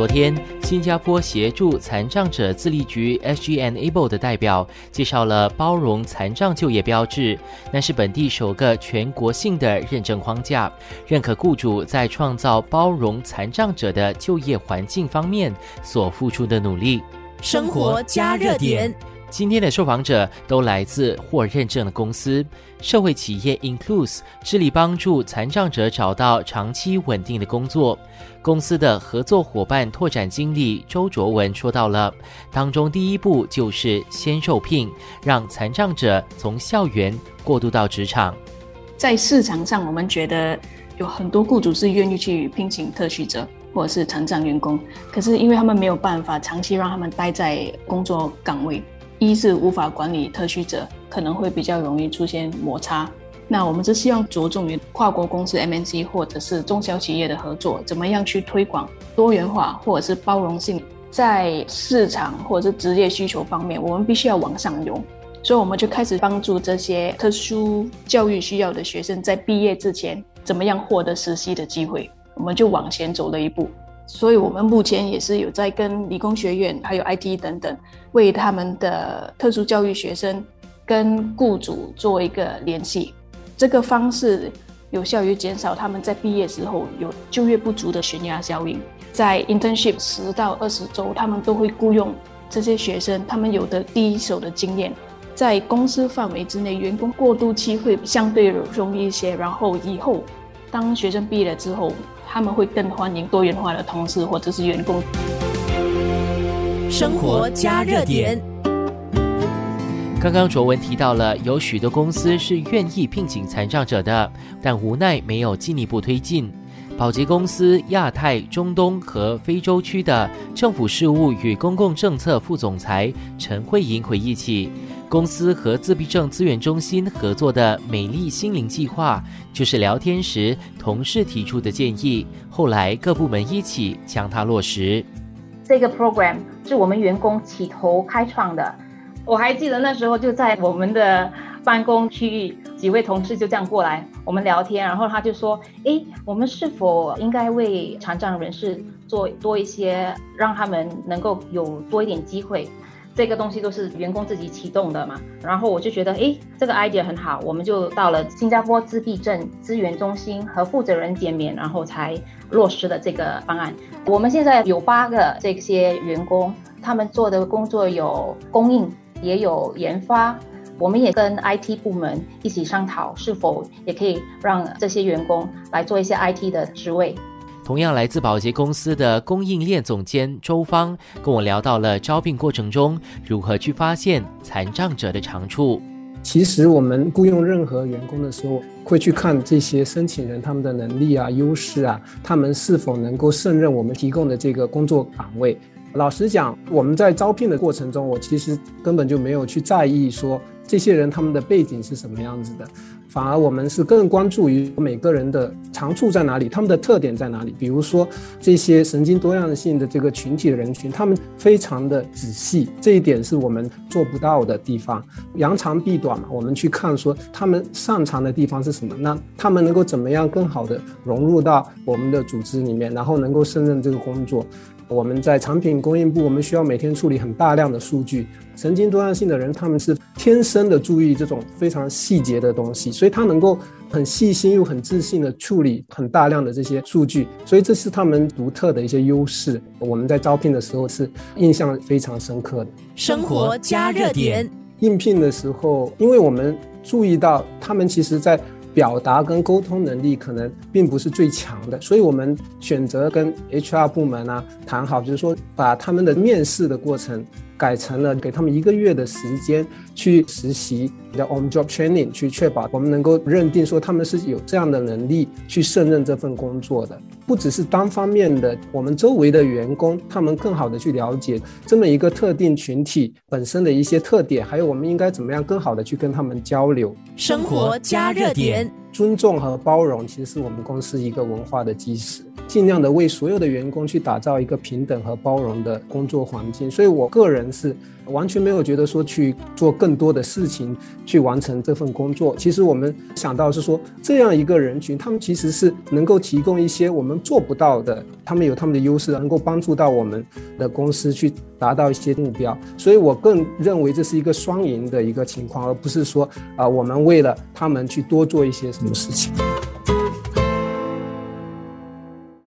昨天，新加坡协助残障者自立局 SGEnable 的代表介绍了包容残障就业标志，那是本地首个全国性的认证框架，认可雇主在创造包容残障者的就业环境方面所付出的努力。生活加热点。今天的受访者都来自获认证的公司，社会企业 Includes 致力帮助残障者找到长期稳定的工作。公司的合作伙伴拓展经理周卓文说到了，当中第一步就是先受聘，让残障者从校园过渡到职场。在市场上，我们觉得有很多雇主是愿意去聘请特许者或者是残障员工，可是因为他们没有办法长期让他们待在工作岗位。一是无法管理特需者，可能会比较容易出现摩擦。那我们是希望着重于跨国公司 MNC 或者是中小企业的合作，怎么样去推广多元化或者是包容性，在市场或者是职业需求方面，我们必须要往上游。所以我们就开始帮助这些特殊教育需要的学生，在毕业之前怎么样获得实习的机会，我们就往前走了一步。所以，我们目前也是有在跟理工学院、还有 IT 等等，为他们的特殊教育学生跟雇主做一个联系。这个方式有效于减少他们在毕业时候有就业不足的悬崖效应。在 internship 十到二十周，他们都会雇佣这些学生，他们有的第一手的经验，在公司范围之内，员工过渡期会相对容易一些。然后以后，当学生毕业了之后，他们会更欢迎多元化的同事或者是员工。生活加热点。刚刚卓文提到了，有许多公司是愿意聘请残障者的，但无奈没有进一步推进。保洁公司亚太、中东和非洲区的政府事务与公共政策副总裁陈慧莹回忆起。公司和自闭症资源中心合作的“美丽心灵计划”，就是聊天时同事提出的建议，后来各部门一起将它落实。这个 program 是我们员工起头开创的，我还记得那时候就在我们的办公区域，几位同事就这样过来，我们聊天，然后他就说：“诶，我们是否应该为残障人士做多一些，让他们能够有多一点机会？”这个东西都是员工自己启动的嘛，然后我就觉得，哎，这个 idea 很好，我们就到了新加坡自闭症资源中心和负责人见面，然后才落实了这个方案。我们现在有八个这些员工，他们做的工作有供应，也有研发，我们也跟 IT 部门一起商讨，是否也可以让这些员工来做一些 IT 的职位。同样来自保洁公司的供应链总监周芳跟我聊到了招聘过程中如何去发现残障者的长处。其实我们雇佣任何员工的时候，会去看这些申请人他们的能力啊、优势啊，他们是否能够胜任我们提供的这个工作岗位。老实讲，我们在招聘的过程中，我其实根本就没有去在意说这些人他们的背景是什么样子的。反而我们是更关注于每个人的长处在哪里，他们的特点在哪里。比如说这些神经多样性的这个群体的人群，他们非常的仔细，这一点是我们做不到的地方。扬长避短嘛，我们去看说他们擅长的地方是什么，那他们能够怎么样更好的融入到我们的组织里面，然后能够胜任这个工作。我们在产品供应部，我们需要每天处理很大量的数据。神经多样性的人，他们是天生的注意这种非常细节的东西，所以他能够很细心又很自信的处理很大量的这些数据，所以这是他们独特的一些优势。我们在招聘的时候是印象非常深刻的。生活加热点，应聘的时候，因为我们注意到他们其实在。表达跟沟通能力可能并不是最强的，所以我们选择跟 HR 部门啊谈好，就是说把他们的面试的过程。改成了给他们一个月的时间去实习，叫 on job training，去确保我们能够认定说他们是有这样的能力去胜任这份工作的。不只是单方面的，我们周围的员工他们更好的去了解这么一个特定群体本身的一些特点，还有我们应该怎么样更好的去跟他们交流。生活加热点，尊重和包容其实是我们公司一个文化的基石。尽量的为所有的员工去打造一个平等和包容的工作环境。所以我个人是完全没有觉得说去做更多的事情去完成这份工作。其实我们想到是说，这样一个人群，他们其实是能够提供一些我们做不到的，他们有他们的优势，能够帮助到我们的公司去达到一些目标。所以我更认为这是一个双赢的一个情况，而不是说啊，我们为了他们去多做一些什么事情。